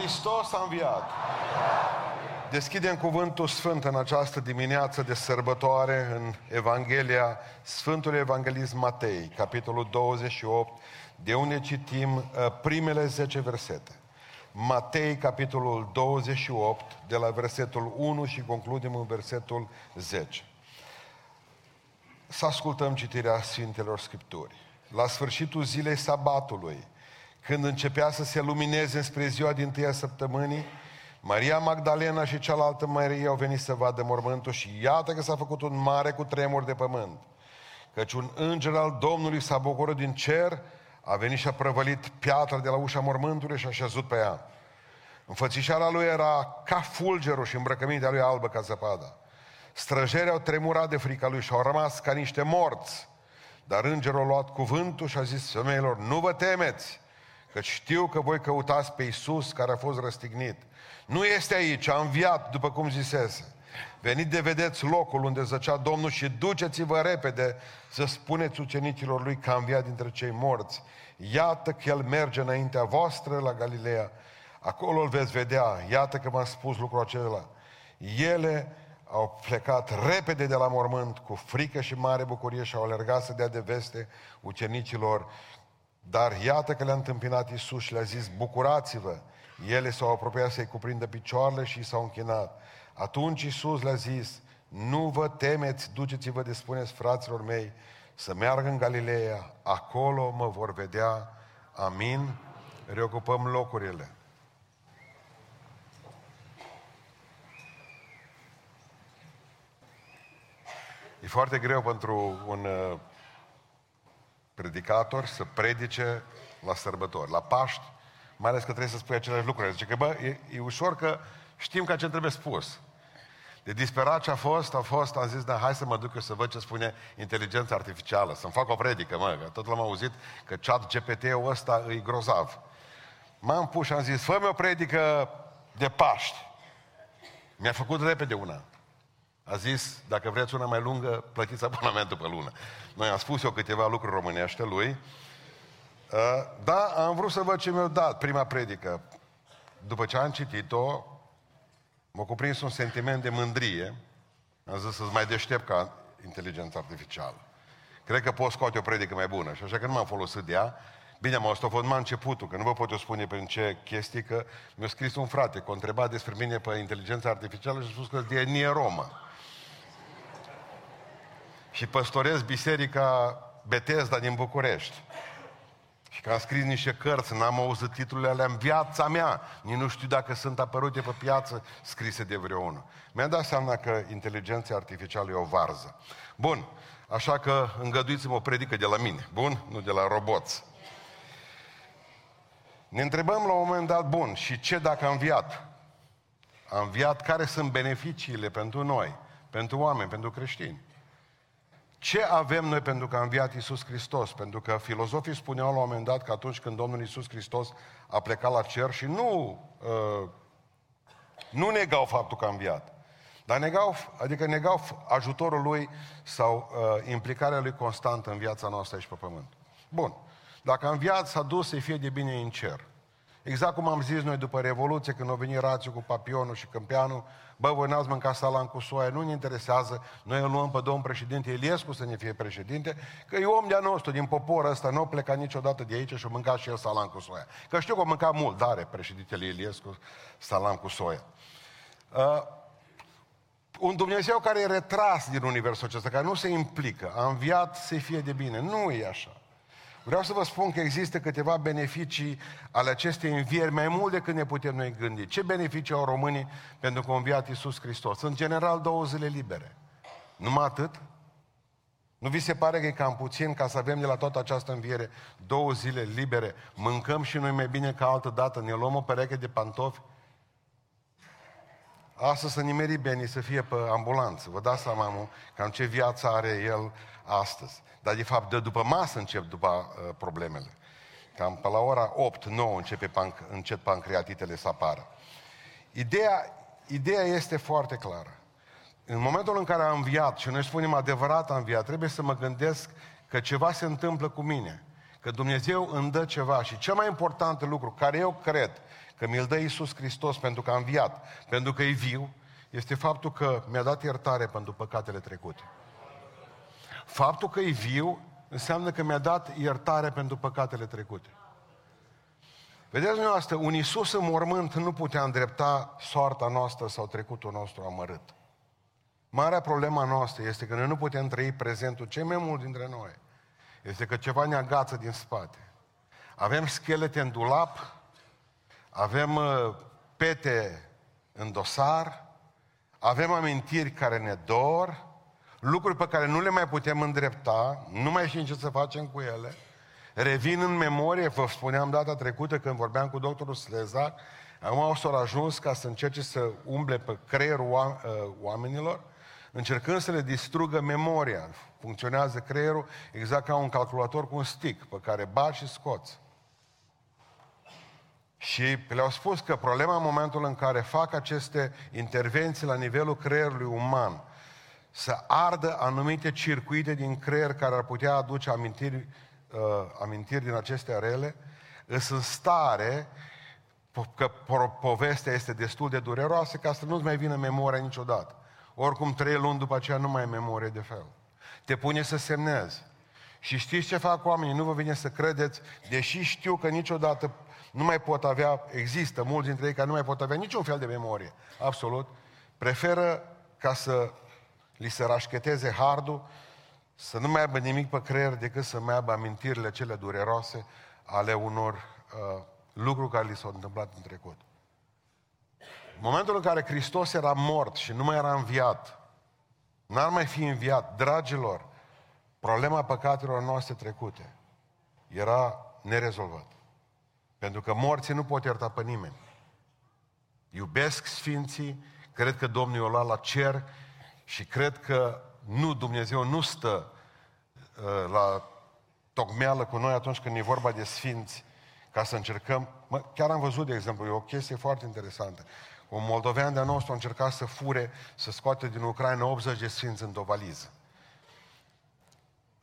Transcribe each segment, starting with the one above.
Hristos a înviat! Deschidem cuvântul Sfânt în această dimineață de sărbătoare în Evanghelia Sfântului Evanghelist Matei, capitolul 28, de unde citim uh, primele 10 versete. Matei, capitolul 28, de la versetul 1 și concludem în versetul 10. Să ascultăm citirea Sfintelor Scripturi. La sfârșitul zilei sabatului, când începea să se lumineze spre ziua din tâia săptămânii, Maria Magdalena și cealaltă Maria au venit să vadă mormântul și iată că s-a făcut un mare cu tremur de pământ. Căci un înger al Domnului s-a bucurat din cer, a venit și a prăvălit piatra de la ușa mormântului și a șezut pe ea. Înfățișarea lui era ca fulgerul și îmbrăcămintea lui albă ca zăpada. Străjerii au tremurat de frica lui și au rămas ca niște morți. Dar îngerul a luat cuvântul și a zis femeilor, nu vă temeți, că știu că voi căutați pe Iisus care a fost răstignit. Nu este aici, a înviat, după cum zisese. Venit de vedeți locul unde zăcea Domnul și duceți-vă repede să spuneți ucenicilor lui că a înviat dintre cei morți. Iată că el merge înaintea voastră la Galileea. Acolo îl veți vedea. Iată că v-am spus lucrul acela. Ele au plecat repede de la mormânt cu frică și mare bucurie și au alergat să dea de veste ucenicilor. Dar iată că le-a întâmpinat Isus și le-a zis, bucurați-vă! Ele s-au apropiat să-i cuprindă picioarele și s-au închinat. Atunci Isus le-a zis, nu vă temeți, duceți-vă de spuneți fraților mei să meargă în Galileea, acolo mă vor vedea. Amin. Reocupăm locurile. E foarte greu pentru un uh, predicator să predice la sărbători. La Paști, mai ales că trebuie să spui aceleași lucruri. Zice că, bă, e, e ușor că știm că ce trebuie spus. De disperat ce a fost, a fost, am zis, da, hai să mă duc eu să văd ce spune inteligența artificială, să-mi fac o predică, mă, că tot l-am auzit că chat GPT-ul ăsta e grozav. M-am pus și am zis, fă-mi o predică de Paști. Mi-a făcut repede una. A zis, dacă vreți una mai lungă, plătiți abonamentul pe lună. Noi am spus eu câteva lucruri românește lui. Uh, da, am vrut să văd ce mi-a dat prima predică. După ce am citit-o, m-a cuprins un sentiment de mândrie. Am zis să-ți mai deștept ca inteligența artificială. Cred că pot scoate o predică mai bună. Și așa că nu m-am folosit de ea. Bine, m-a asta a fost mai începutul, că nu vă pot eu spune prin ce chestii, că mi-a scris un frate, că a întrebat despre mine pe inteligența artificială și a spus că e nie Romă și păstorez biserica Betesda din București. Și că am scris niște cărți, n-am auzit titlurile alea în viața mea. Nici nu știu dacă sunt apărute pe piață scrise de vreunul. Mi-a dat seama că inteligența artificială e o varză. Bun, așa că îngăduiți-mă o predică de la mine. Bun? Nu de la roboți. Ne întrebăm la un moment dat, bun, și ce dacă am înviat? Am înviat, care sunt beneficiile pentru noi, pentru oameni, pentru creștini? Ce avem noi pentru că a înviat Iisus Hristos? Pentru că filozofii spuneau la un moment dat că atunci când Domnul Iisus Hristos a plecat la cer și nu, uh, nu negau faptul că a înviat, dar negau, adică negau ajutorul lui sau uh, implicarea lui constantă în viața noastră aici pe pământ. Bun. Dacă a înviat, s-a dus să fie de bine în cer. Exact cum am zis noi după Revoluție, când au venit rațiu cu papionul și câmpeanul, bă, voi n-ați mâncat salam cu soia, nu ne interesează, noi îl luăm pe domnul președinte Iliescu să ne fie președinte, că e om de-a nostru, din popor ăsta, nu pleca niciodată de aici și a mâncat și el salam cu soia. Că știu că a mâncat mult, dar președintele Iliescu salam cu soia. Uh, un Dumnezeu care e retras din universul acesta, care nu se implică, a înviat să fie de bine. Nu e așa. Vreau să vă spun că există câteva beneficii ale acestei învieri, mai mult decât ne putem noi gândi. Ce beneficii au românii pentru că a înviat Iisus Hristos? În general, două zile libere. Numai atât? Nu vi se pare că e cam puțin ca să avem de la toată această înviere două zile libere, mâncăm și noi mai bine ca altă dată, ne luăm o pereche de pantofi? Astăzi să nimeri bine să fie pe ambulanță. Vă dați seama, mă, cam ce viață are el astăzi. Dar de fapt de după masă încep după uh, problemele. Cam pe la ora 8-9 începe panc- încep pancreatitele să apară. Ideea, ideea este foarte clară. În momentul în care am înviat, și noi spunem adevărat am înviat, trebuie să mă gândesc că ceva se întâmplă cu mine. că Dumnezeu îmi dă ceva și cel mai important lucru care eu cred că mi-l dă Iisus Hristos pentru că a înviat, pentru că e viu, este faptul că mi-a dat iertare pentru păcatele trecute. Faptul că e viu înseamnă că mi-a dat iertare pentru păcatele trecute. Vedeți dumneavoastră, un Iisus în mormânt nu putea îndrepta soarta noastră sau trecutul nostru amărât. Marea problema noastră este că noi nu putem trăi prezentul cei mai mult dintre noi. Este că ceva ne agață din spate. Avem schelete în dulap, avem uh, pete în dosar, avem amintiri care ne dor, lucruri pe care nu le mai putem îndrepta, nu mai știm ce să facem cu ele, revin în memorie, vă spuneam data trecută când vorbeam cu doctorul Slezar, acum s-au ajuns ca să încerce să umble pe creierul uh, oamenilor, încercând să le distrugă memoria. Funcționează creierul exact ca un calculator cu un stick pe care bagi și scoți. Și le-au spus că problema în momentul în care fac aceste intervenții la nivelul creierului uman, să ardă anumite circuite din creier care ar putea aduce amintiri, uh, amintiri din aceste rele, sunt în stare că povestea este destul de dureroasă ca să nu-ți mai vină memoria niciodată. Oricum, trei luni după aceea nu mai ai memorie de fel. Te pune să semnezi. Și știți ce fac oamenii? Nu vă vine să credeți, deși știu că niciodată nu mai pot avea, există mulți dintre ei care nu mai pot avea niciun fel de memorie, absolut, preferă ca să li se rașcheteze hardul, să nu mai aibă nimic pe creier decât să mai aibă amintirile cele dureroase ale unor uh, lucruri care li s-au întâmplat în trecut. În momentul în care Hristos era mort și nu mai era înviat, n-ar mai fi înviat, dragilor, problema păcatelor noastre trecute era nerezolvat. Pentru că morții nu pot ierta pe nimeni. Iubesc Sfinții, cred că Domnul i-a luat la cer și cred că nu, Dumnezeu nu stă uh, la tocmeală cu noi atunci când e vorba de Sfinți, ca să încercăm... Mă, chiar am văzut, de exemplu, e o chestie foarte interesantă. Un moldovean de-a nostru a încercat să fure, să scoate din Ucraina 80 de sfinți într-o valiză.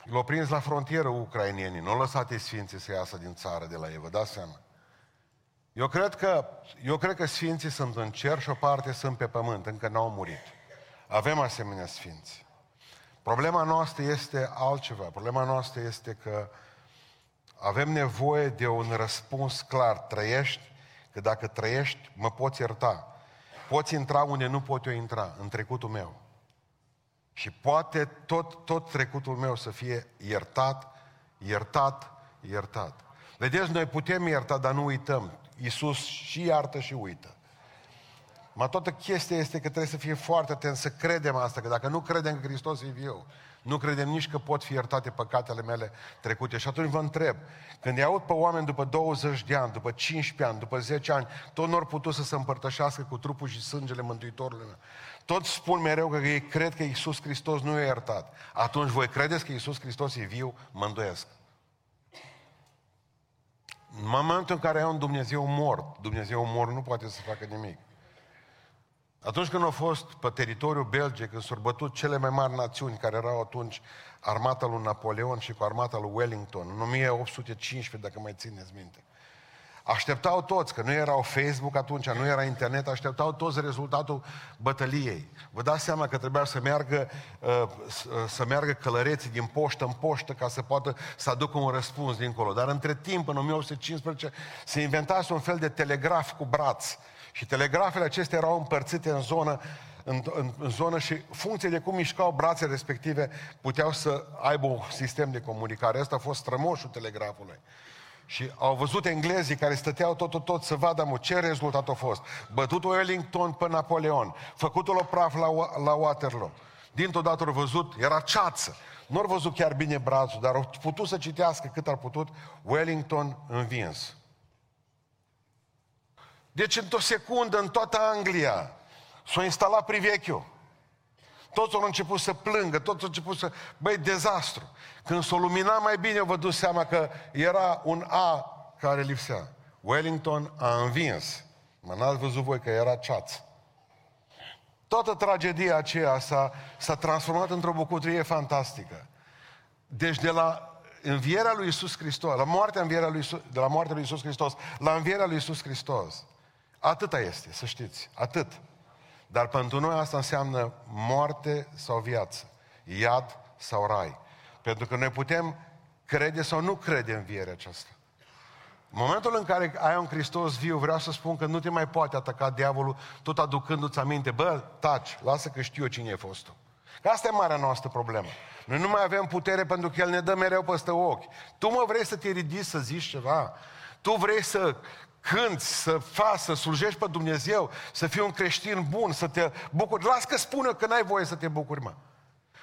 L-au prins la frontieră ucrainienii, nu au lăsat ei sfinții să iasă din țară de la ei, vă dați seama. Eu cred, că, eu cred că sfinții sunt în cer și o parte sunt pe pământ, încă n-au murit. Avem asemenea sfinți. Problema noastră este altceva. Problema noastră este că avem nevoie de un răspuns clar. Trăiești, că dacă trăiești, mă poți ierta. Poți intra unde nu pot eu intra, în trecutul meu. Și poate tot, tot trecutul meu să fie iertat, iertat, iertat. Vedeți, noi putem ierta, dar nu uităm. Iisus și iartă și uită. Ma toată chestia este că trebuie să fie foarte atent, să credem asta, că dacă nu credem că Hristos e viu, nu credem nici că pot fi iertate păcatele mele trecute. Și atunci vă întreb, când îi aud pe oameni după 20 de ani, după 15 ani, după 10 ani, tot nu au putut să se împărtășească cu trupul și sângele Mântuitorului meu. Toți spun mereu că ei cred că Iisus Hristos nu e iertat. Atunci voi credeți că Iisus Hristos e viu? Mă îndoiesc. În momentul în care ai un Dumnezeu mort, Dumnezeu mort nu poate să facă nimic. Atunci când au fost pe teritoriul Belgiei, când s-au bătut cele mai mari națiuni care erau atunci armata lui Napoleon și cu armata lui Wellington, în 1815, dacă mai țineți minte. Așteptau toți, că nu erau Facebook atunci, nu era internet, așteptau toți rezultatul bătăliei. Vă dați seama că trebuia să meargă, uh, să meargă călăreții din poștă în poștă ca să poată să aducă un răspuns dincolo. Dar între timp, în 1815, se inventase un fel de telegraf cu braț și telegrafele acestea erau împărțite în zonă, în, în, în zonă și funcție de cum mișcau brațele respective puteau să aibă un sistem de comunicare. Asta a fost strămoșul telegrafului. Și au văzut englezii care stăteau tot, tot, tot să vadă mă, ce rezultat a fost. Bătutul Wellington pe Napoleon, făcutul o praf la, la Waterloo. Dintr-o dată au văzut, era ceață. Nu au văzut chiar bine brațul, dar au putut să citească cât ar putut Wellington învins. Deci într-o secundă, în toată Anglia, s-a instalat privechiul. Toți au început să plângă, toți au început să... Băi, dezastru. Când s-o lumina mai bine, vă duc seama că era un A care lipsea. Wellington a învins. Mă n-ați văzut voi că era ceață. Toată tragedia aceea s-a, s-a transformat într-o bucurie fantastică. Deci de la învierea lui Isus Hristos, la moartea învierea lui Isus, de la moartea lui Isus Hristos, la învierea lui Isus Hristos. Atâta este, să știți, atât. Dar pentru noi asta înseamnă moarte sau viață, iad sau rai. Pentru că noi putem crede sau nu crede în învierea aceasta. În momentul în care ai un Hristos viu, vreau să spun că nu te mai poate ataca diavolul tot aducându-ți aminte, bă, taci, lasă că știu eu cine e fostul. Că asta e marea noastră problemă. Noi nu mai avem putere pentru că El ne dă mereu peste ochi. Tu mă vrei să te ridici să zici ceva? Tu vrei să cânti, să faci, să slujești pe Dumnezeu, să fii un creștin bun, să te bucuri. Las că spune că n-ai voie să te bucuri, mă.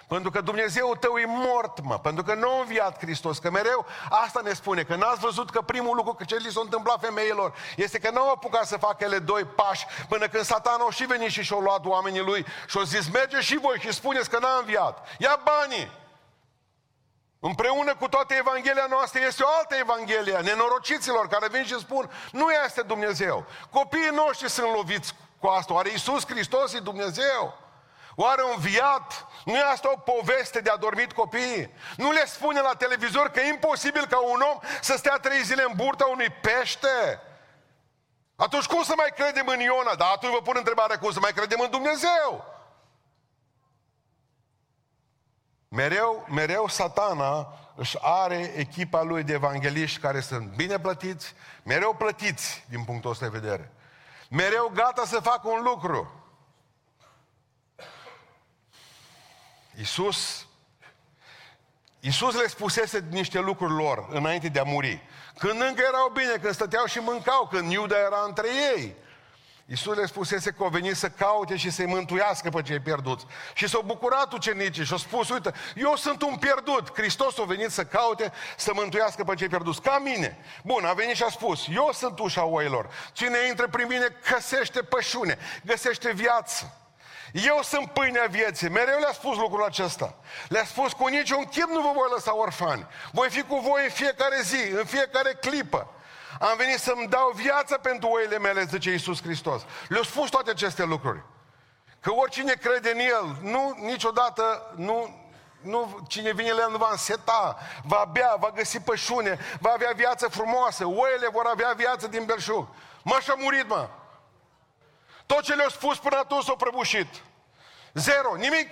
Pentru că Dumnezeu tău e mort, mă. Pentru că nu a înviat Hristos. Că mereu asta ne spune. Că n-ați văzut că primul lucru că ce li s-a întâmplat femeilor este că n-au apucat să facă ele doi pași până când satan a și venit și și-a luat oamenii lui și au zis, merge și voi și spuneți că n-a înviat. Ia banii! Împreună cu toată Evanghelia noastră este o altă Evanghelie, nenorociților care vin și spun, nu este Dumnezeu. Copiii noștri sunt loviți cu asta. Oare Iisus Hristos e Dumnezeu? Oare un viat? Nu e asta o poveste de adormit copiii? Nu le spune la televizor că e imposibil ca un om să stea trei zile în burta unui pește? Atunci cum să mai credem în Iona? Dar atunci vă pun întrebarea cum să mai credem în Dumnezeu? Mereu, mereu satana își are echipa lui de evangeliști care sunt bine plătiți, mereu plătiți din punctul ăsta de vedere. Mereu gata să facă un lucru. Iisus, Iisus le spusese niște lucruri lor înainte de a muri. Când încă erau bine, când stăteau și mâncau, când Iuda era între ei. Iisus le spusese că au venit să caute și să-i mântuiască pe cei pierduți. Și s-au bucurat ucenicii și au spus, uite, eu sunt un pierdut. Hristos a venit să caute, să mântuiască pe cei pierduți. Ca mine. Bun, a venit și a spus, eu sunt ușa oilor. Cine intră prin mine găsește pășune, găsește viață. Eu sunt pâinea vieții. Mereu le-a spus lucrul acesta. Le-a spus cu niciun chip nu vă voi lăsa orfani. Voi fi cu voi în fiecare zi, în fiecare clipă. Am venit să-mi dau viață pentru oile mele, zice Iisus Hristos. Le-a spus toate aceste lucruri. Că oricine crede în El, nu, niciodată, nu, nu, cine vine la El nu va înseta, va bea, va găsi pășune, va avea viață frumoasă, oile vor avea viață din belșug. Mă, și-a murit, mă. Tot ce le-au spus până atunci s-au prăbușit. Zero, nimic.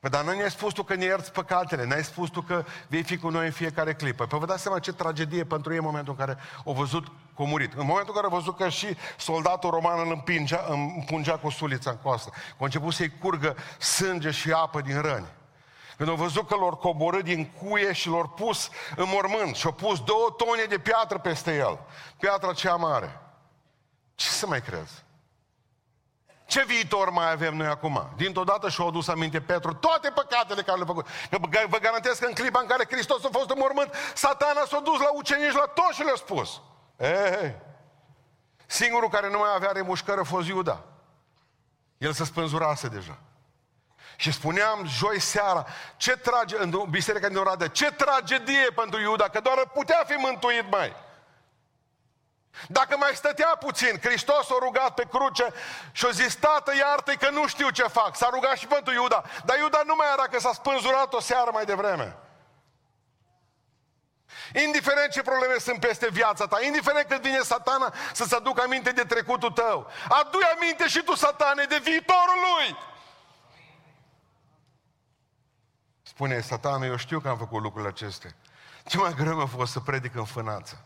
Păi dar nu ne-ai spus tu că ne ierți păcatele, n-ai spus tu că vei fi cu noi în fiecare clipă. Păi vă dați seama ce tragedie pentru ei în momentul în care au văzut că murit. În momentul în care au văzut că și soldatul roman îl împingea, împungea cu sulița în coastă. Că a început să-i curgă sânge și apă din răni. Când au văzut că l-au coborât din cuie și l-au pus în mormânt și au pus două tone de piatră peste el. Piatra cea mare. Ce să mai crezi? Ce viitor mai avem noi acum? Dintr-o dată și-au adus aminte Petru toate păcatele care le-a făcut. Că vă garantez că în clipa în care Hristos a fost în mormânt, satana s-a dus la ucenici la toți și le-a spus. Ei, singurul care nu mai avea remușcări a fost Iuda. El se spânzurase deja. Și spuneam joi seara, ce trage, în biserica din Oradea, ce tragedie pentru Iuda, că doar putea fi mântuit mai. Dacă mai stătea puțin, Hristos a rugat pe cruce și a zis, Tată, iartă că nu știu ce fac. S-a rugat și pentru Iuda. Dar Iuda nu mai era, că s-a spânzurat o seară mai devreme. Indiferent ce probleme sunt peste viața ta, indiferent când vine satana să-ți aducă aminte de trecutul tău, adu aminte și tu, satane, de viitorul lui. Spune satana, eu știu că am făcut lucrurile acestea. Ce mai greu mi-a fost să predic în fânață.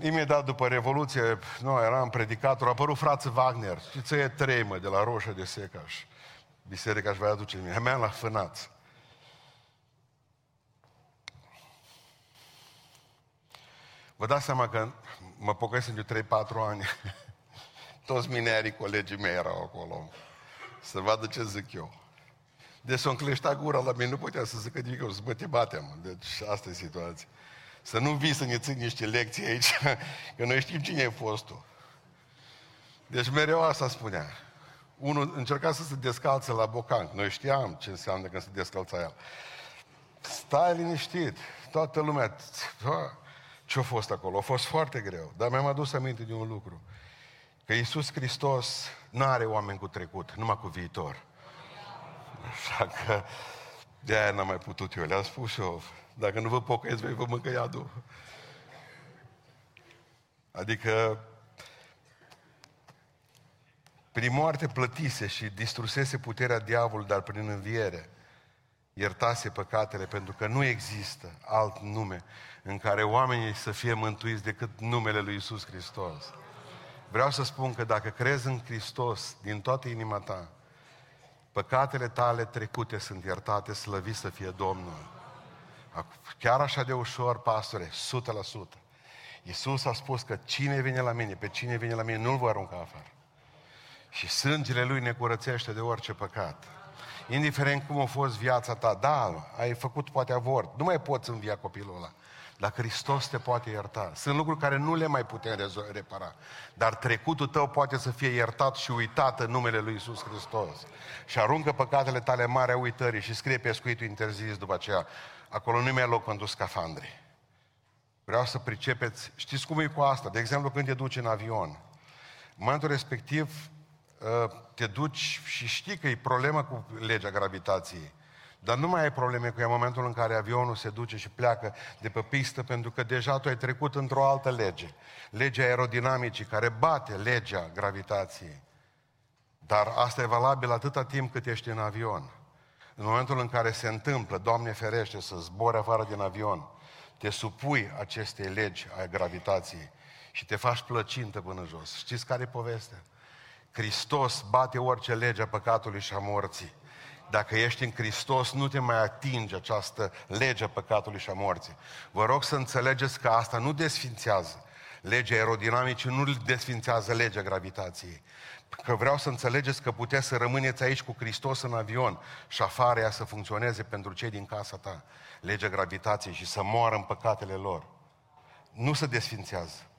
Imediat după Revoluție, nu, eram predicator, a apărut frață Wagner. Știți, e trei, mă, de la Roșă de Secaș. Biserica își va aduce mine. Mea la fânați. Vă dați seama că mă pocăiesc de 3-4 ani. Toți minerii, colegii mei erau acolo. Să vadă ce zic eu. Deci s-o încleșta gura la mine, nu putea să zică nimic, să mă te batem. Deci asta e situația. Să nu vii să ne ții niște lecții aici, că noi știm cine e fostul. Deci mereu asta spunea. Unul încerca să se descalțe la bocan. Noi știam ce înseamnă când se descalța el. Stai liniștit. Toată lumea... Ce-a fost acolo? A fost foarte greu. Dar mi-am adus aminte de un lucru. Că Iisus Hristos nu are oameni cu trecut, numai cu viitor. Așa că De aia n-am mai putut eu, le-am spus eu. Dacă nu vă pocăiți, vei vă mâncă iadul. Adică prin moarte plătise și distrusese puterea diavolului, dar prin înviere iertase păcatele, pentru că nu există alt nume în care oamenii să fie mântuiți decât numele lui Isus Hristos. Vreau să spun că dacă crezi în Hristos din toată inima ta, păcatele tale trecute sunt iertate, slăvit să fie Domnul. Chiar așa de ușor, pastore, 100%. Iisus a spus că cine vine la mine, pe cine vine la mine, nu-l voi arunca afară. Și sângele Lui ne curățește de orice păcat. Indiferent cum a fost viața ta, da, ai făcut poate avort, nu mai poți învia copilul ăla. Dar Hristos te poate ierta. Sunt lucruri care nu le mai putem repara. Dar trecutul tău poate să fie iertat și uitat în numele Lui Isus Hristos. Și aruncă păcatele tale mari a uitării și scrie pescuitul interzis după aceea. Acolo nu mai loc pentru scafandre. Vreau să pricepeți, știți cum e cu asta? De exemplu, când te duci în avion. În momentul respectiv, ă, te duci și știi că e problemă cu legea gravitației. Dar nu mai ai probleme cu ea în momentul în care avionul se duce și pleacă de pe pistă, pentru că deja tu ai trecut într-o altă lege. Legea aerodinamicii, care bate legea gravitației. Dar asta e valabil atâta timp cât ești în avion. În momentul în care se întâmplă, Doamne ferește, să zbori afară din avion, te supui acestei legi a gravitației și te faci plăcintă până jos. Știți care e povestea? Hristos bate orice lege a păcatului și a morții. Dacă ești în Hristos, nu te mai atinge această lege a păcatului și a morții. Vă rog să înțelegeți că asta nu desfințează. Legea aerodinamicii nu desfințează legea gravitației. Că vreau să înțelegeți că puteți să rămâneți aici cu Hristos în avion și afară ea să funcționeze pentru cei din casa ta. Legea gravitației și să moară în păcatele lor. Nu se desfințează.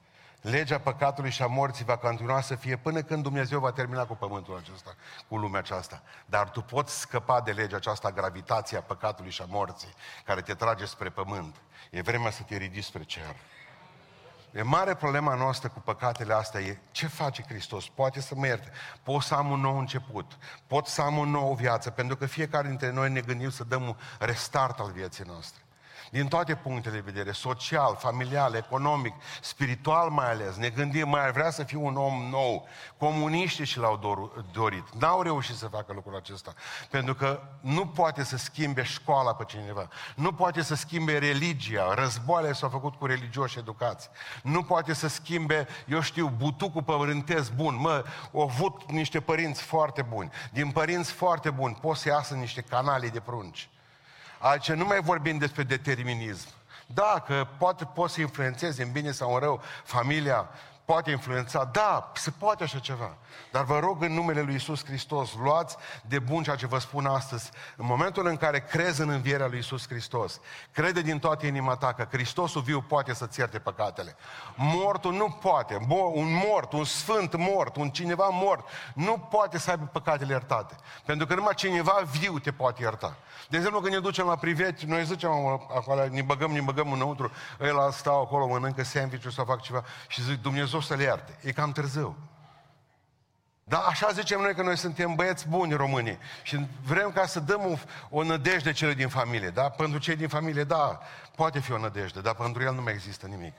Legea păcatului și a morții va continua să fie până când Dumnezeu va termina cu pământul acesta, cu lumea aceasta. Dar tu poți scăpa de legea aceasta, gravitația păcatului și a morții, care te trage spre pământ. E vremea să te ridici spre cer. E mare problema noastră cu păcatele astea e ce face Hristos? Poate să mă ierte. Pot să am un nou început. Pot să am o nouă viață. Pentru că fiecare dintre noi ne gândim să dăm un restart al vieții noastre din toate punctele de vedere, social, familial, economic, spiritual mai ales. Ne gândim, mai vrea să fiu un om nou. Comuniștii și l-au dorit. N-au reușit să facă lucrul acesta. Pentru că nu poate să schimbe școala pe cineva. Nu poate să schimbe religia. Războaiele s-au făcut cu religioși educați. Nu poate să schimbe, eu știu, butucul pământesc bun. Mă, au avut niște părinți foarte buni. Din părinți foarte buni pot să iasă niște canale de prunci. Altceva nu mai vorbim despre determinism. Da, că poate, poți să influențezi în bine sau în rău familia, poate influența. Da, se poate așa ceva. Dar vă rog în numele Lui Isus Hristos, luați de bun ceea ce vă spun astăzi. În momentul în care crezi în învierea Lui Isus Hristos, crede din toată inima ta că Hristosul viu poate să-ți ierte păcatele. Mortul nu poate. Un mort, un sfânt mort, un cineva mort, nu poate să aibă păcatele iertate. Pentru că numai cineva viu te poate ierta. De exemplu, când ne ducem la priveti, noi zicem acolo, ne băgăm, ne băgăm înăuntru, ăla stau acolo, mănâncă sandwich sau fac ceva și zic, Dumnezeu să le ierte. E cam târziu. Da, așa zicem noi că noi suntem băieți buni români și vrem ca să dăm o, o nădejde cele din familie, da? Pentru cei din familie, da, poate fi o nădejde, dar pentru el nu mai există nimic.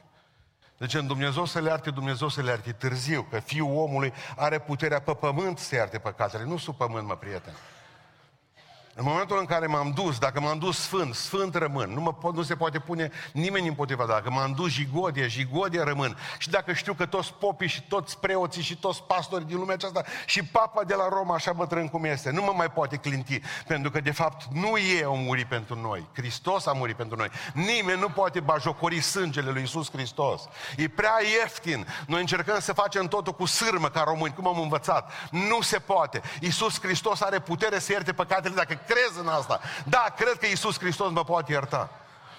Deci în Dumnezeu să le ierte, Dumnezeu să le ierte târziu, că Fiul omului are puterea pe pământ să ierte păcatele, nu sub pământ, mă prieteni. În momentul în care m-am dus, dacă m-am dus sfânt, sfânt rămân. Nu, mă pot, nu se poate pune nimeni împotriva. Dacă m-am dus jigodie, jigodie rămân. Și dacă știu că toți popii și toți preoții și toți pastorii din lumea aceasta și papa de la Roma, așa bătrân cum este, nu mă mai poate clinti. Pentru că, de fapt, nu ei au murit pentru noi. Hristos a murit pentru noi. Nimeni nu poate bajocori sângele lui Isus Hristos. E prea ieftin. Noi încercăm să facem totul cu sârmă ca români, cum am învățat. Nu se poate. Isus Hristos are putere să ierte păcatele dacă crezi în asta. Da, cred că Iisus Hristos mă poate ierta.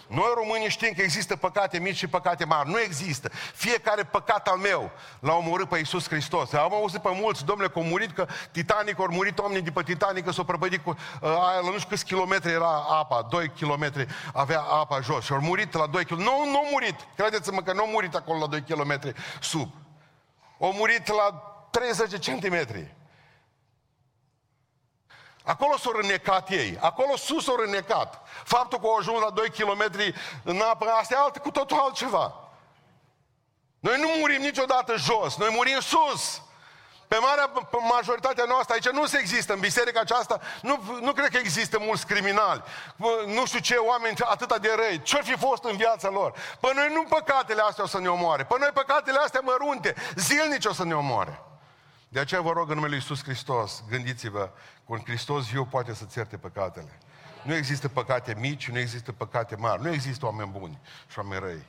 Noi românii știm că există păcate mici și păcate mari. Nu există. Fiecare păcat al meu l-a omorât pe Iisus Hristos. Am auzit pe mulți, domnule, că au murit, că Titanic, au murit oamenii de pe Titanic, că s-au prăbădit cu uh, aia, la nu știu câți kilometri era apa, 2 kilometri avea apa jos și au murit la 2 km. Nu, nu au murit. Credeți-mă că nu au murit acolo la 2 km sub. Au murit la 30 de centimetri. Acolo s-au rănecat ei, acolo sus s-au rănecat. Faptul că au ajuns la 2 km în apă, asta e alt, cu totul altceva. Noi nu murim niciodată jos, noi murim sus. Pe marea majoritatea noastră, aici nu se există, în biserica aceasta, nu, nu cred că există mulți criminali, nu știu ce oameni atâta de răi, ce-ar fi fost în viața lor. Păi noi nu păcatele astea o să ne omoare, păi noi păcatele astea mărunte, zilnici o să ne omoare. De aceea vă rog în numele Lui Iisus Hristos, gândiți-vă, că un Hristos viu poate să-ți ierte păcatele. Nu există păcate mici, nu există păcate mari, nu există oameni buni și oameni răi.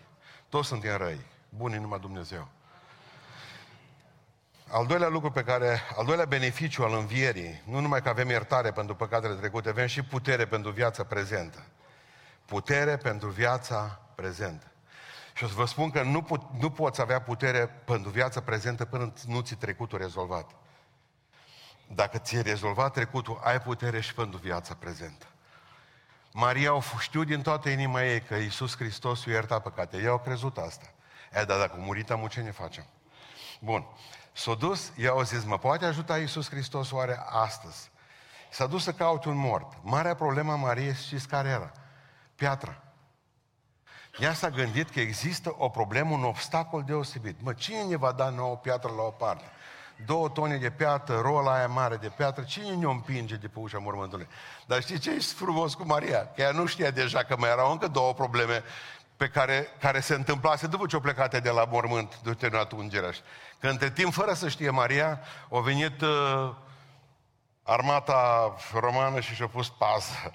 Toți suntem răi, buni numai Dumnezeu. Al doilea lucru pe care, al doilea beneficiu al învierii, nu numai că avem iertare pentru păcatele trecute, avem și putere pentru viața prezentă. Putere pentru viața prezentă. Și o să vă spun că nu, put, nu poți avea putere pentru viața prezentă până nu ți trecutul rezolvat. Dacă ți-e rezolvat trecutul, ai putere și pentru viața prezentă. Maria au știut din toată inima ei că Iisus Hristos i-a iertat păcate. Ei au crezut asta. E, dar dacă a murit amu, ce ne facem? Bun. S-a dus, i au zis, mă poate ajuta Iisus Hristos oare astăzi? S-a dus să caute un mort. Marea problemă a Mariei, știți care era? Piatra. Ea s-a gândit că există o problemă, un obstacol deosebit. Mă, cine ne va da nouă piatră la o parte? Două tone de piatră, rola aia mare de piatră, cine ne-o împinge de pe ușa mormântului? Dar știți ce e frumos cu Maria? Că ea nu știa deja că mai erau încă două probleme pe care, care se întâmplase după ce o plecate de la mormânt, de terminat ungerea. Că între timp, fără să știe Maria, a venit uh, armata romană și și-a pus pază.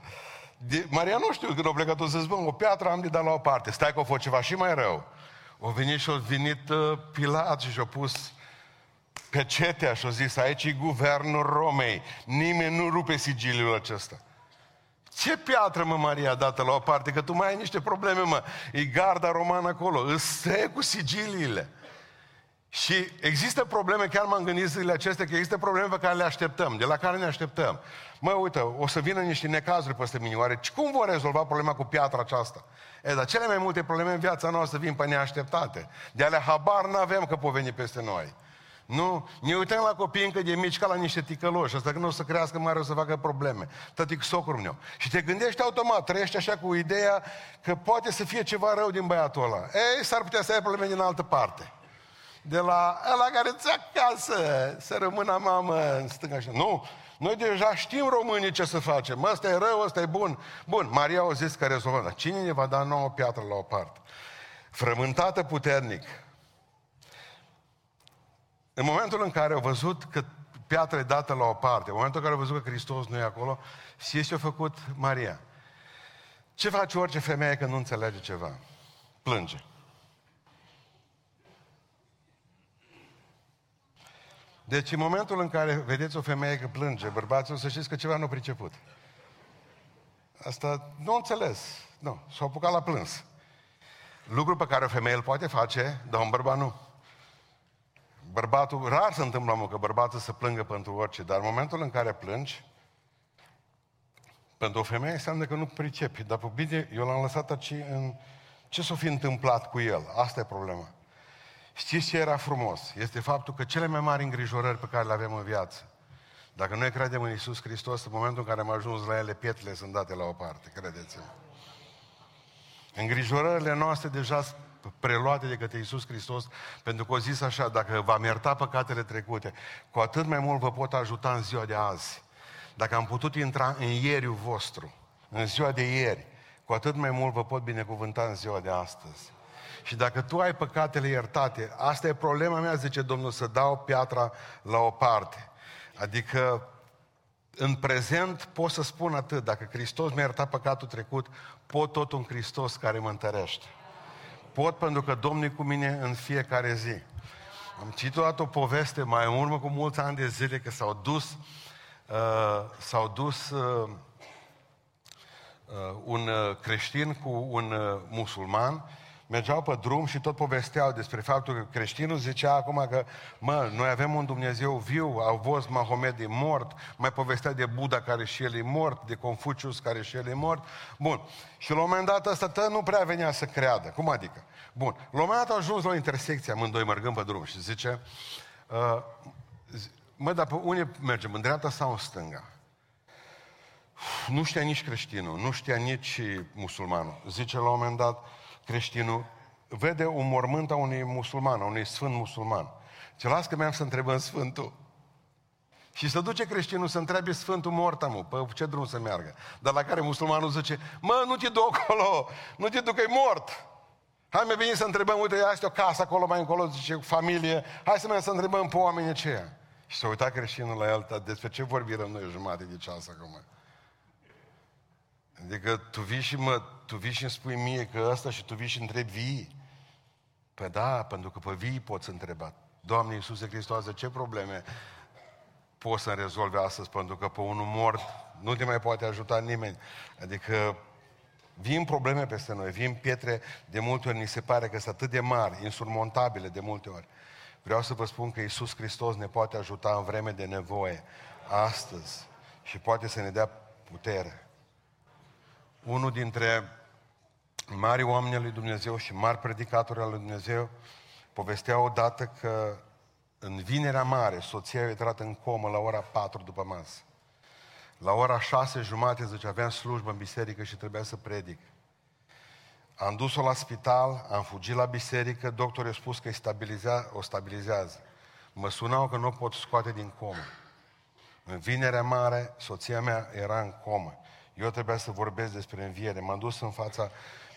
De, Maria nu știu când a plecat, o să spun, o piatră am de dat la o parte. Stai că a fost ceva și mai rău. O venit și a venit uh, Pilat și și-a pus pecetea și a zis, aici e guvernul Romei. Nimeni nu rupe sigiliul acesta. Ce piatră, mă, Maria, dată la o parte? Că tu mai ai niște probleme, mă. E garda romană acolo. Îți cu sigiliile. Și există probleme, chiar m-am gândit zilele acestea, că există probleme pe care le așteptăm, de la care ne așteptăm. Mă, uite, o să vină niște necazuri peste mine, oare cum vor rezolva problema cu piatra aceasta? E, dar cele mai multe probleme în viața noastră vin pe neașteptate. De alea habar n-avem că pot veni peste noi. Nu? Ne uităm la copii încă de mici ca la niște ticăloși. Asta că nu o să crească mare, o să facă probleme. Tătic socrul meu. Și te gândești automat, trăiești așa cu ideea că poate să fie ceva rău din băiatul ăla. Ei, s-ar putea să ai probleme din altă parte de la ăla care ți acasă, să rămână mamă în stânga și... Nu, noi deja știm românii ce să facem. Ăsta e rău, ăsta e bun. Bun, Maria a zis că rezolvăm. Dar cine ne va da nouă piatră la o parte? Frământată puternic. În momentul în care au văzut că piatra e dată la o parte, în momentul în care au văzut că Hristos nu e acolo, și ce a făcut Maria? Ce face orice femeie când nu înțelege ceva? Plânge. Deci în momentul în care vedeți o femeie că plânge, bărbații, o să știți că ceva nu priceput. Asta nu înțeles. Nu, s-a apucat la plâns. Lucru pe care o femeie îl poate face, dar un bărbat nu. Bărbatul, rar se întâmplă mă, că bărbatul să plângă pentru orice, dar în momentul în care plângi, pentru o femeie înseamnă că nu pricepi. Dar pe bine, eu l-am lăsat aici în... Ce s-a fi întâmplat cu el? Asta e problema. Știți ce era frumos? Este faptul că cele mai mari îngrijorări pe care le avem în viață, dacă noi credem în Isus Hristos, în momentul în care am ajuns la ele, pietrele sunt date la o parte, credeți-mă. Îngrijorările noastre deja preluate de către Isus Hristos, pentru că o zis așa, dacă v-am iertat păcatele trecute, cu atât mai mult vă pot ajuta în ziua de azi. Dacă am putut intra în ieriul vostru, în ziua de ieri, cu atât mai mult vă pot binecuvânta în ziua de astăzi. Și dacă tu ai păcatele iertate, asta e problema mea, zice Domnul, să dau piatra la o parte. Adică în prezent pot să spun atât, dacă Hristos mi-a iertat păcatul trecut, pot tot un Hristos care mă întărește. Pot pentru că Domnul e cu mine în fiecare zi. Am citit o poveste mai în urmă cu mulți ani de zile că s-au dus, uh, s-au dus uh, uh, un uh, creștin cu un uh, musulman mergeau pe drum și tot povesteau despre faptul că creștinul zicea acum că, mă, noi avem un Dumnezeu viu, au fost Mahomed e mort, mai povestea de Buddha care și el e mort, de Confucius care și el e mort. Bun. Și la un moment dat ăsta tă nu prea venea să creadă. Cum adică? Bun. La un moment dat au ajuns la o intersecție, amândoi mergând pe drum și zice, uh, mă, dar pe unde mergem, în dreapta sau în stânga? Nu știa nici creștinul, nu știa nici musulmanul. Zice la un moment dat creștinul, vede un mormânt a unui musulman, a unui sfânt musulman. Ce las că mi-am să întrebăm Sfântul. Și se duce creștinul să întrebe Sfântul Mortamu, pe ce drum să meargă. Dar la care musulmanul zice, mă, nu te duc acolo, nu te duc, e mort. Hai mai bine să întrebăm, uite, asta o casă acolo, mai încolo, zice, familie, hai să mergem să întrebăm pe oamenii aceia. Și s-a uitat creștinul la el, despre ce vorbim noi jumate de ceas acum? Adică tu vii și mă, tu vii și îmi spui mie că ăsta și tu vii și întrebi vii. Păi da, pentru că pe vii poți întreba. Doamne Iisuse Hristoase, ce probleme poți să rezolvi astăzi? Pentru că pe unul mort nu te mai poate ajuta nimeni. Adică vin probleme peste noi, vin pietre, de multe ori ni se pare că sunt atât de mari, insurmontabile de multe ori. Vreau să vă spun că Iisus Hristos ne poate ajuta în vreme de nevoie, astăzi, și poate să ne dea putere. Unul dintre mari oameni lui Dumnezeu și mari predicatori al lui Dumnezeu povestea odată că în vinerea mare soția a intrat în comă la ora 4 după masă. La ora 6 jumate, zice, aveam slujbă în biserică și trebuia să predic. Am dus-o la spital, am fugit la biserică, doctorul a spus că îi stabilizea, o stabilizează. Mă sunau că nu o pot scoate din comă. În vinerea mare, soția mea era în comă. Eu trebuia să vorbesc despre înviere. M-am dus în fața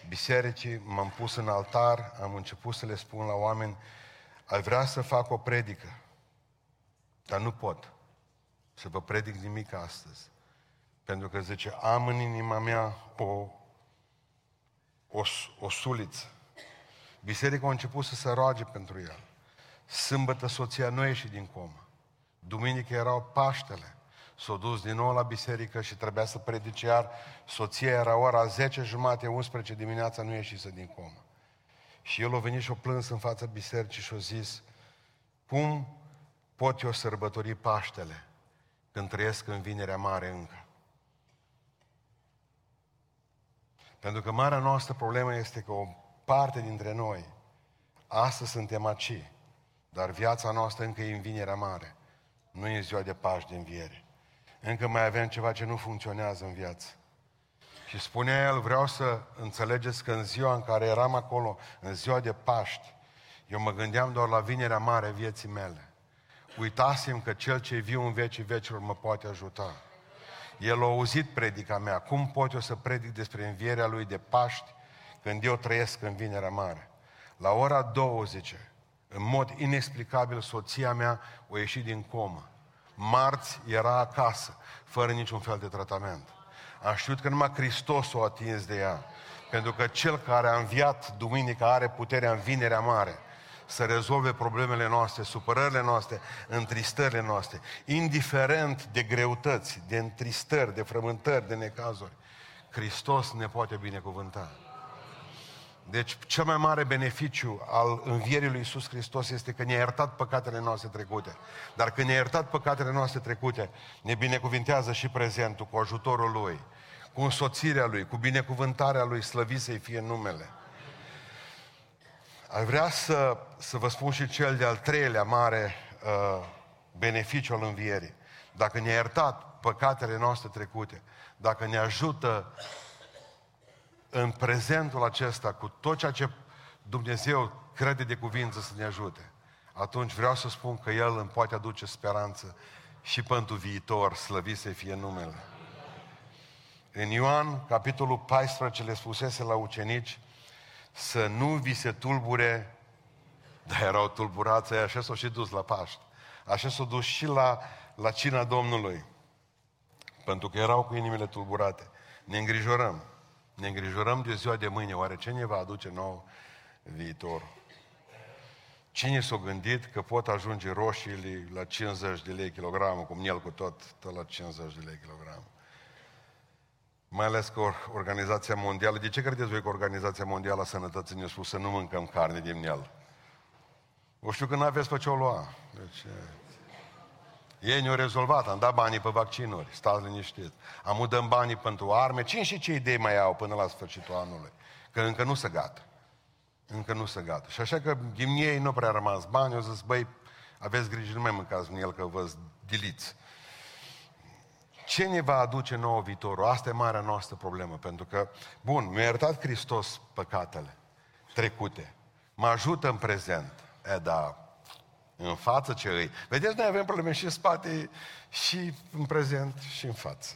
bisericii, m-am pus în altar, am început să le spun la oameni, ai vrea să fac o predică, dar nu pot să vă predic nimic astăzi. Pentru că zice, am în inima mea o, o, o suliță. Biserica a început să se roage pentru el. Sâmbătă soția nu ieși din comă. Duminică erau Paștele. S-a dus din nou la biserică și trebuia să predice iar. Soția era ora 10 jumate, 11 dimineața, nu ieșise din comă. Și el a venit și a plâns în fața bisericii și a zis, cum pot eu sărbători Paștele când trăiesc în vinerea mare încă? Pentru că marea noastră problemă este că o parte dintre noi, astăzi suntem aici, dar viața noastră încă e în vinerea mare. Nu e ziua de Paști de înviere. Încă mai avem ceva ce nu funcționează în viață. Și spunea el, vreau să înțelegeți că în ziua în care eram acolo, în ziua de Paști, eu mă gândeam doar la vinerea mare vieții mele. Uitasem că cel ce e viu în vecii vecilor mă poate ajuta. El a auzit predica mea. Cum pot eu să predic despre învierea lui de Paști când eu trăiesc în vinerea mare? La ora 20, în mod inexplicabil, soția mea a ieșit din comă. Marți era acasă, fără niciun fel de tratament. Am știut că numai Hristos o atins de ea. Pentru că Cel care a înviat duminica are puterea în vinerea mare să rezolve problemele noastre, supărările noastre, întristările noastre, indiferent de greutăți, de întristări, de frământări, de necazuri. Hristos ne poate binecuvânta. Deci, cel mai mare beneficiu al învierii lui Iisus Hristos este că ne-a iertat păcatele noastre trecute. Dar când ne-a iertat păcatele noastre trecute, ne binecuvintează și prezentul cu ajutorul Lui, cu însoțirea Lui, cu binecuvântarea Lui, slăvit să-i fie numele. Ai vrea să, să vă spun și cel de-al treilea mare uh, beneficiu al învierii. Dacă ne-a iertat păcatele noastre trecute, dacă ne ajută în prezentul acesta, cu tot ceea ce Dumnezeu crede de cuvință să ne ajute, atunci vreau să spun că El îmi poate aduce speranță și pentru viitor, slăvit să fie numele. În Ioan, capitolul 14, le spusese la ucenici să nu vi se tulbure, dar erau tulburați, așa s-au și dus la Paști. Așa s-au dus și la, la cina Domnului. Pentru că erau cu inimile tulburate. Ne îngrijorăm. Ne îngrijorăm de ziua de mâine, oare ce ne va aduce nou viitor? Cine s-a gândit că pot ajunge roșiile la 50 de lei kilogramul, cum el cu tot, tot la 50 de lei kilogramul? Mai ales că Organizația Mondială, de ce credeți voi că Organizația Mondială a Sănătății ne-a spus să nu mâncăm carne din el? O știu că n-aveți pe ce o lua. Deci, ei ne-au rezolvat, am dat banii pe vaccinuri, stați liniștit. Am dăm banii pentru arme, cine și ce idei mai au până la sfârșitul anului? Că încă nu se gata. Încă nu se gata. Și așa că din ei nu prea rămas bani, au zis, băi, aveți grijă, nu mai mâncați în el că vă diliți. Ce ne va aduce nouă viitorul? Asta e marea noastră problemă, pentru că, bun, mi-a iertat Hristos păcatele trecute. Mă ajută în prezent. E, da, în față ce îi. Vedeți, noi avem probleme și în spate, și în prezent, și în față.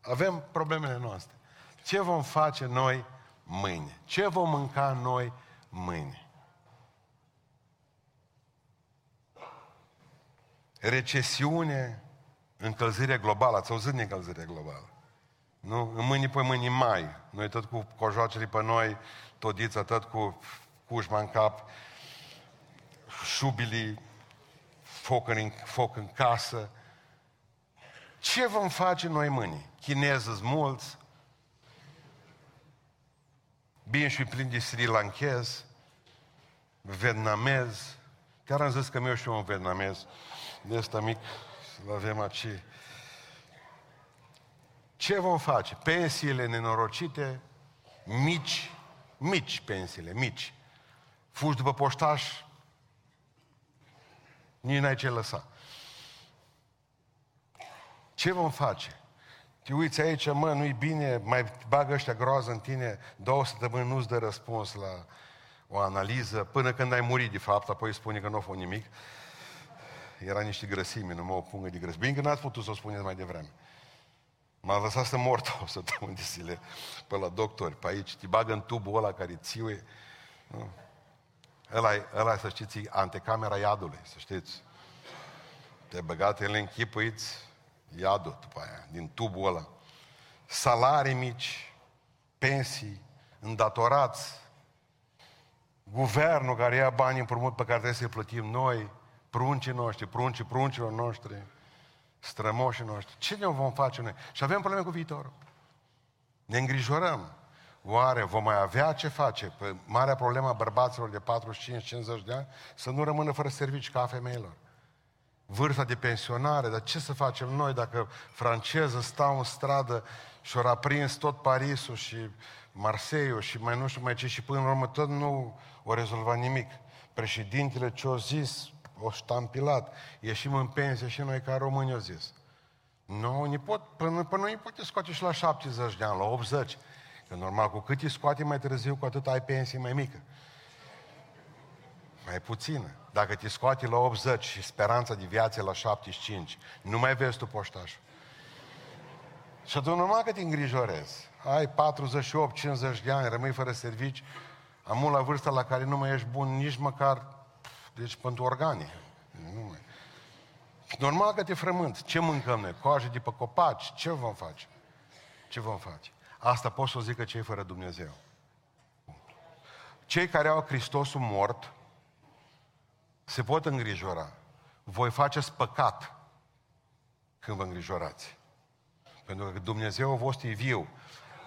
Avem problemele noastre. Ce vom face noi mâine? Ce vom mânca noi mâine? Recesiune, încălzire globală. Ați auzit de încălzire globală? Nu? În mâini pe mâini mai. Noi tot cu cojoacele pe noi, todița, tot cu cușma în cap, șubilii, foc în, foc în casă. Ce vom face noi mâini? Chineză mulți, bine și plin de sri lanchez, vietnamez, chiar am zis că mi-eu și eu un vietnamez, de ăsta mic, să-l avem aici. Ce vom face? Pensiile nenorocite, mici, mici pensiile, mici. Fugi după poștaș, nici n-ai ce lăsa. Ce vom face? Te uiți aici, mă, nu-i bine, mai bagă ăștia groază în tine, două săptămâni nu-ți dă răspuns la o analiză, până când ai murit, de fapt, apoi spune că nu a fost nimic. Era niște grăsimi, nu mă o pungă de grăsimi. Bine că n-ați putut să o spuneți mai devreme. M-a lăsat să mor o săptămână de zile pe la doctori, pe aici, te bagă în tubul ăla care țiuie. Nu? Ăla, ăla, să știți, antecamera iadului, să știți. Te băgat el închipuiți iadul după aia, din tubul ăla. Salarii mici, pensii, îndatorați, guvernul care ia banii împrumut pe care trebuie să-i plătim noi, pruncii noștri, pruncii pruncilor noștri, strămoșii noștri. Ce ne vom face noi? Și avem probleme cu viitorul. Ne îngrijorăm. Oare vom mai avea ce face? Pe marea problemă a bărbaților de 45-50 de ani să nu rămână fără servici ca a femeilor. Vârsta de pensionare, dar ce să facem noi dacă franceză stau în stradă și au aprins tot Parisul și Marseille și mai nu știu mai ce și până în urmă tot nu o rezolvat nimic. Președintele ce-o zis, o ștampilat, ieșim în pensie și noi ca români o zis. Nu, ni pot, până, până nu poate scoate și la 70 de ani, la 80. Că normal, cu cât îi scoate mai târziu, cu atât ai pensie mai mică. Mai puțină. Dacă te scoate la 80 și speranța de viață la 75, nu mai vezi tu poștașul. Și atunci normal că te îngrijorezi. Ai 48-50 de ani, rămâi fără servici, am la vârsta la care nu mai ești bun nici măcar, deci pentru organe. Nu mai. Normal că te frământ. Ce mâncăm noi? Coaje de pe copaci? Ce vom face? Ce vom face? Asta pot să o zică cei fără Dumnezeu. Cei care au Hristosul mort se pot îngrijora. Voi faceți păcat când vă îngrijorați. Pentru că Dumnezeu vostru e viu.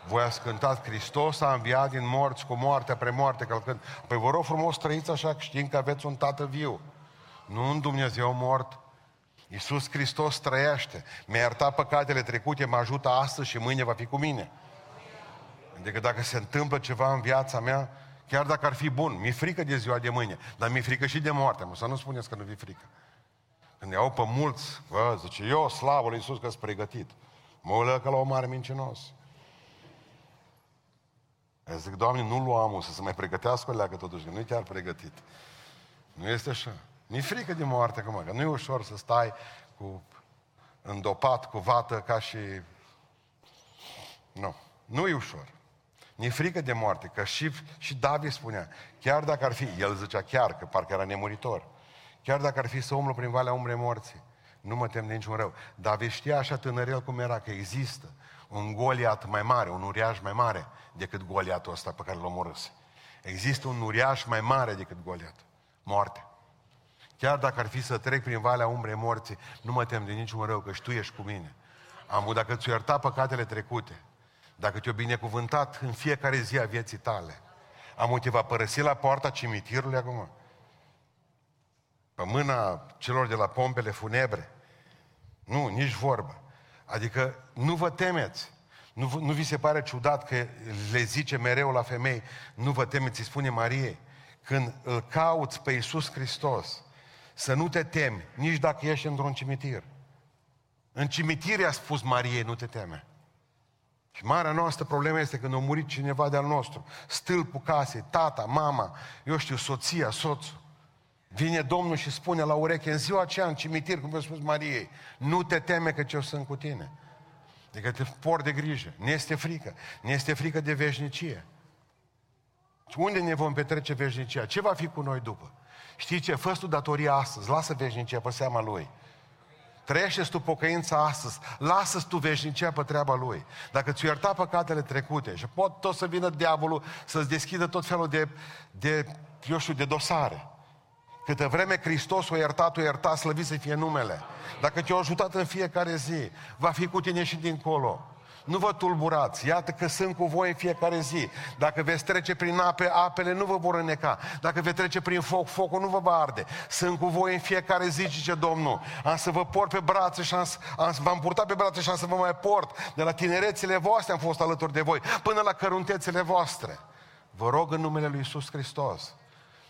Voi ați cântat Hristos a înviat din morți cu moartea premoarte călcând. Păi vă rog frumos trăiți așa știind că aveți un tată viu. Nu un Dumnezeu mort. Iisus Hristos trăiește. Mi-a iertat păcatele trecute, mă ajută astăzi și mâine va fi cu mine. Adică dacă se întâmplă ceva în viața mea, chiar dacă ar fi bun, mi-e frică de ziua de mâine, dar mi-e frică și de moarte, mă, să nu spuneți că nu vi frică. Când iau pe mulți, bă, zice, eu, slavă lui Iisus că sunt pregătit. Mă ulă că la o mare mincinos. Eu zic, Doamne, nu luam să se mai pregătească o leagă totuși, că nu e chiar pregătit. Nu este așa. Mi-e frică de moarte acum, că nu e ușor să stai cu îndopat, cu vată, ca și... Nu, nu e ușor. Mi-e frică de moarte, că și, și David spunea, chiar dacă ar fi, el zicea chiar, că parcă era nemuritor, chiar dacă ar fi să umblă prin valea umbrei morții, nu mă tem de niciun rău. David știa așa tânărel cum era, că există un goliat mai mare, un uriaș mai mare decât goliatul ăsta pe care l-a omorâs. Există un uriaș mai mare decât goliat. Moarte. Chiar dacă ar fi să trec prin valea umbrei morții, nu mă tem de niciun rău, că și tu ești cu mine. Am dacă ți-o ierta păcatele trecute, dacă te-o binecuvântat în fiecare zi a vieții tale, am te va părăsi la poarta cimitirului acum? Pe mâna celor de la pompele funebre? Nu, nici vorbă. Adică nu vă temeți. Nu, nu vi se pare ciudat că le zice mereu la femei, nu vă temeți, îi spune Mariei, când îl cauți pe Iisus Hristos, să nu te temi, nici dacă ești într-un cimitir. În cimitire a spus Mariei, nu te teme. Și marea noastră problemă este când a murit cineva de-al nostru. Stâlpul casei, tata, mama, eu știu, soția, soțul. Vine Domnul și spune la ureche, în ziua aceea, în cimitir, cum a spus Mariei, nu te teme că ce-o sunt cu tine. Adică te por de grijă. Ne este frică. Ne este frică de veșnicie. Și unde ne vom petrece veșnicia? Ce va fi cu noi după? Știi ce? Fă tu datoria astăzi. Lasă veșnicia pe seama Lui. Trăiește tu pocăința astăzi. lasă tu veșnicia pe treaba Lui. Dacă ți-o ierta păcatele trecute și pot tot să vină diavolul să-ți deschidă tot felul de, de eu știu, de dosare. Câte vreme Hristos o iertat, o iertat, slăvit să fie numele. Dacă te-a ajutat în fiecare zi, va fi cu tine și dincolo. Nu vă tulburați, iată că sunt cu voi în fiecare zi. Dacă veți trece prin ape, apele nu vă vor îneca. Dacă veți trece prin foc, focul nu vă va arde. Sunt cu voi în fiecare zi, zice Domnul. Am să vă port pe brațe și am, am, v-am purtat pe brațe și am să vă mai port. De la tinerețele voastre am fost alături de voi, până la căruntețele voastre. Vă rog în numele Lui Iisus Hristos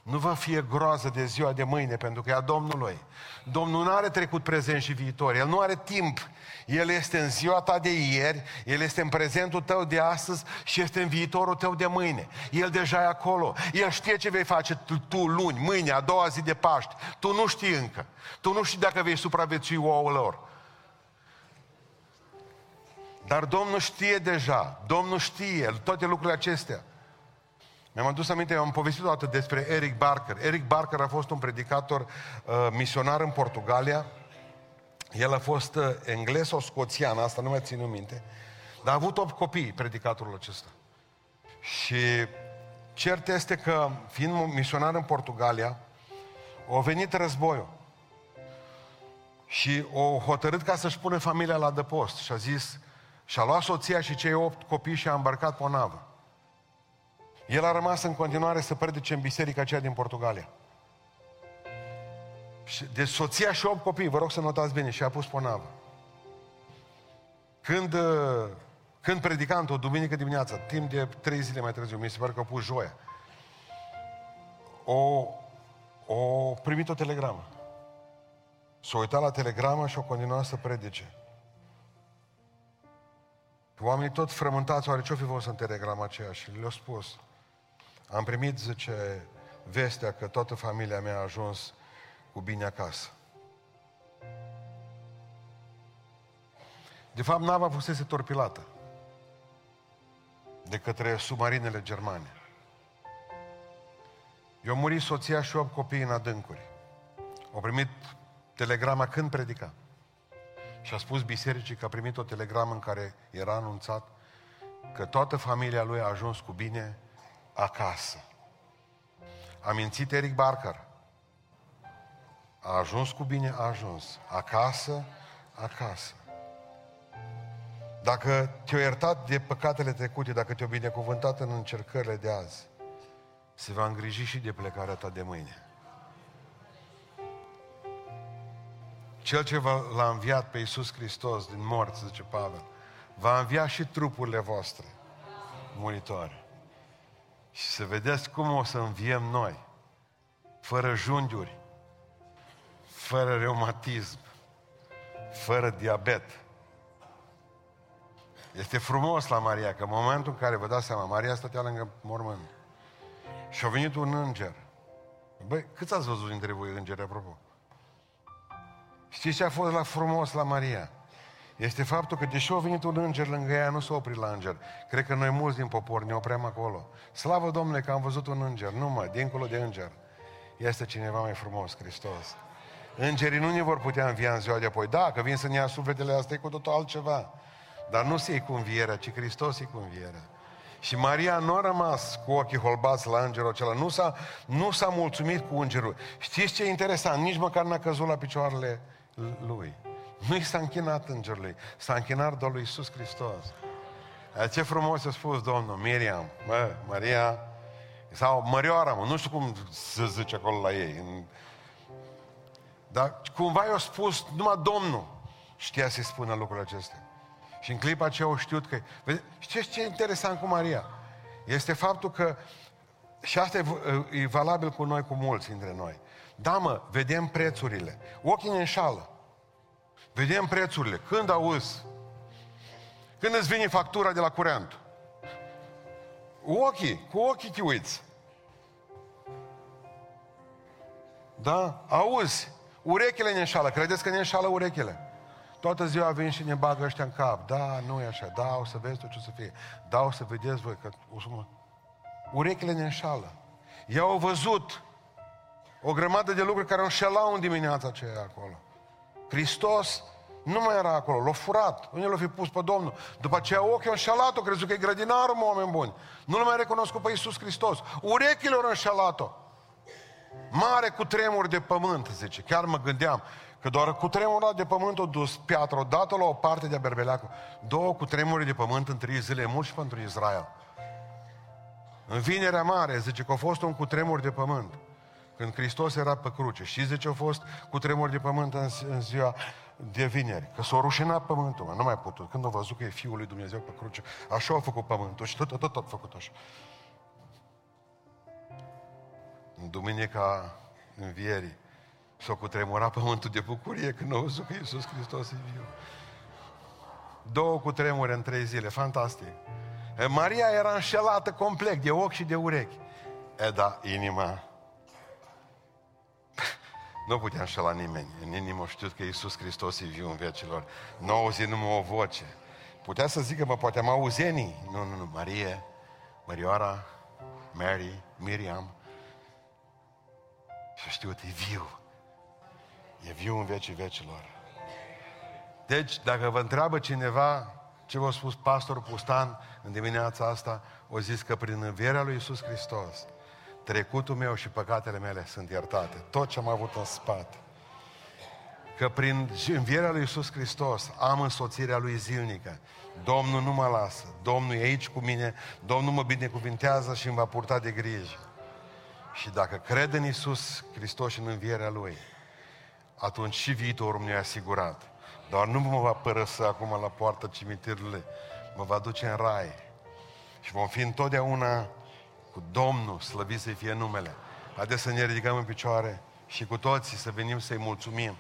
nu vă fie groază de ziua de mâine, pentru că e a Domnului. Domnul nu are trecut, prezent și viitor. El nu are timp. El este în ziua ta de ieri, El este în prezentul tău de astăzi și este în viitorul tău de mâine. El deja e acolo. El știe ce vei face tu, tu luni, mâine, a doua zi de Paști. Tu nu știi încă. Tu nu știi dacă vei supraviețui ouă lor. Dar Domnul știe deja. Domnul știe toate lucrurile acestea. Mi-am adus aminte, am povestit o dată despre Eric Barker. Eric Barker a fost un predicator uh, misionar în Portugalia. El a fost uh, englez sau scoțian, asta nu mai țin minte. Dar a avut 8 copii, predicatorul acesta. Și cert este că, fiind misionar în Portugalia, a venit războiul. Și o hotărât ca să-și pune familia la dăpost. Și a zis, și-a luat soția și cei opt copii și a îmbarcat pe o navă. El a rămas în continuare să predice în biserica aceea din Portugalia. De soția și opt copii, vă rog să notați bine, și a pus pe navă. Când, uh, când predicam o duminică dimineața, timp de trei zile mai târziu, mi se pare că a pus joia, o, o primit o telegramă. S-a uitat la telegramă și a continuat să predice. Oamenii tot frământați, oare ce-o fi fost în telegrama aceea? Și le-au spus, am primit, zice, vestea că toată familia mea a ajuns cu bine acasă. De fapt, nava fusese torpilată de către submarinele germane. Eu am murit soția și opt copii în adâncuri. Au primit telegrama când predica. Și a spus bisericii că a primit o telegramă în care era anunțat că toată familia lui a ajuns cu bine acasă. A mințit Eric Barker. A ajuns cu bine, a ajuns. Acasă, acasă. Dacă te-ai iertat de păcatele trecute, dacă te-ai binecuvântat în încercările de azi, se va îngriji și de plecarea ta de mâine. Cel ce l-a înviat pe Iisus Hristos din morți, zice Pavel, va învia și trupurile voastre muritoare. Și să vedeți cum o să înviem noi, fără junghiuri, fără reumatism, fără diabet. Este frumos la Maria, că în momentul în care vă dați seama, Maria stătea lângă mormânt și a venit un înger. Băi, câți ați văzut dintre voi îngeri, apropo? Știți ce a fost la frumos la Maria? Este faptul că deși a venit un înger lângă ea, nu s-a oprit la înger. Cred că noi mulți din popor ne oprem acolo. Slavă Domnule că am văzut un înger. Nu mă, dincolo de înger. Este cineva mai frumos, Hristos. Îngerii nu ne vor putea învia în ziua de apoi. Da, că vin să ne ia sufletele, asta e cu totul altceva. Dar nu se cu învierea, ci Hristos e cu învierea. Și Maria nu a rămas cu ochii holbați la îngerul acela. Nu s-a, nu s-a mulțumit cu îngerul. Știți ce e interesant? Nici măcar n-a căzut la picioarele lui. Nu i s-a închinat îngerului, s-a închinat doar lui Iisus Hristos. Ce frumos a spus Domnul, Miriam, mă, Maria, sau Mărioara, mă, nu știu cum se zice acolo la ei. Dar cumva i-a spus, numai Domnul știa să-i spună lucrurile acestea. Și în clipa aceea au știut că... Știți ce e interesant cu Maria? Este faptul că, și asta e, e valabil cu noi, cu mulți dintre noi. Da, mă, vedem prețurile. Ochii ne înșală. Vedem prețurile. Când auzi? Când îți vine factura de la curent? Ochii, cu ochii te uiți. Da? Auzi, urechile ne înșală. Credeți că ne înșală urechile? Toată ziua vin și ne bagă ăștia în cap. Da, nu e așa. Da, o să vezi tu ce o să fie. Da, o să vedeți voi că o să mă... Urechile ne înșală. Ei au văzut o grămadă de lucruri care înșelau în dimineața aceea acolo. Hristos nu mai era acolo, l-a furat. Unde l-a fi pus pe Domnul? După aceea ochii au înșelat-o, crezut că e grădinarul, mă, oameni buni. Nu l mai recunoscut pe Iisus Hristos. Urechile au înșelat-o. Mare cu tremur de pământ, zice. Chiar mă gândeam că doar cu tremurul de pământ a dus piatra odată la o parte de berbeleacul. Două cu tremuri de pământ în trei zile, mult și pentru Israel. În vinerea mare, zice că a fost un cutremur de pământ. Când Hristos era pe cruce. Și zice, a fost cu tremur de pământ în, în ziua de vineri. Că s-a rușinat pământul, mă. nu mai putut. Când a văzut că e Fiul lui Dumnezeu pe cruce, așa a făcut pământul și tot, tot, tot, tot făcut așa. În duminica învierii s-a cutremurat pământul de bucurie când a văzut că Iisus Hristos e viu. Două cu tremure în trei zile, fantastic. Maria era înșelată complet de ochi și de urechi. E da, inima nu putea înșela nimeni. În inimă știut că Iisus Hristos e viu în vecilor. Nu auzi numai o voce. Putea să zică, mă, poate am auzenii. Nu, nu, nu, Marie, Mărioara, Mary, Miriam. Și știut, e viu. E viu în vecii vecilor. Deci, dacă vă întreabă cineva ce v-a spus pastorul Pustan în dimineața asta, o zis că prin învierea lui Iisus Hristos, trecutul meu și păcatele mele sunt iertate. Tot ce am avut în spate. Că prin învierea lui Iisus Hristos am însoțirea lui zilnică. Domnul nu mă lasă. Domnul e aici cu mine. Domnul mă binecuvintează și îmi va purta de grijă. Și dacă cred în Iisus Hristos și în învierea Lui, atunci și viitorul meu e asigurat. Dar nu mă va părăsă acum la poarta cimitirului, mă va duce în rai. Și vom fi întotdeauna cu Domnul, slăvit să fie numele. Haideți să ne ridicăm în picioare și cu toții să venim să-i mulțumim.